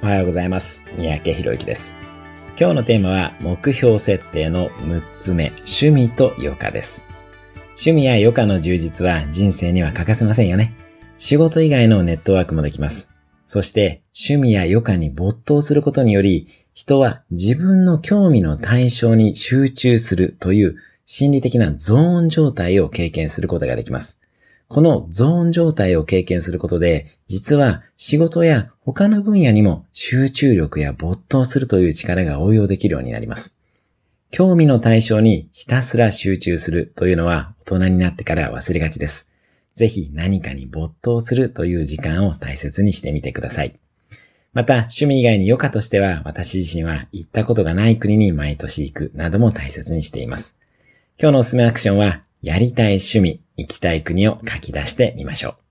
おはようございます。三宅博之です。今日のテーマは目標設定の6つ目、趣味と余暇です。趣味や余暇の充実は人生には欠かせませんよね。仕事以外のネットワークもできます。そして趣味や余暇に没頭することにより、人は自分の興味の対象に集中するという心理的なゾーン状態を経験することができます。このゾーン状態を経験することで、実は仕事や他の分野にも集中力や没頭するという力が応用できるようになります。興味の対象にひたすら集中するというのは大人になってから忘れがちです。ぜひ何かに没頭するという時間を大切にしてみてください。また、趣味以外に余暇としては、私自身は行ったことがない国に毎年行くなども大切にしています。今日のおすすめアクションは、やりたい趣味、行きたい国を書き出してみましょう。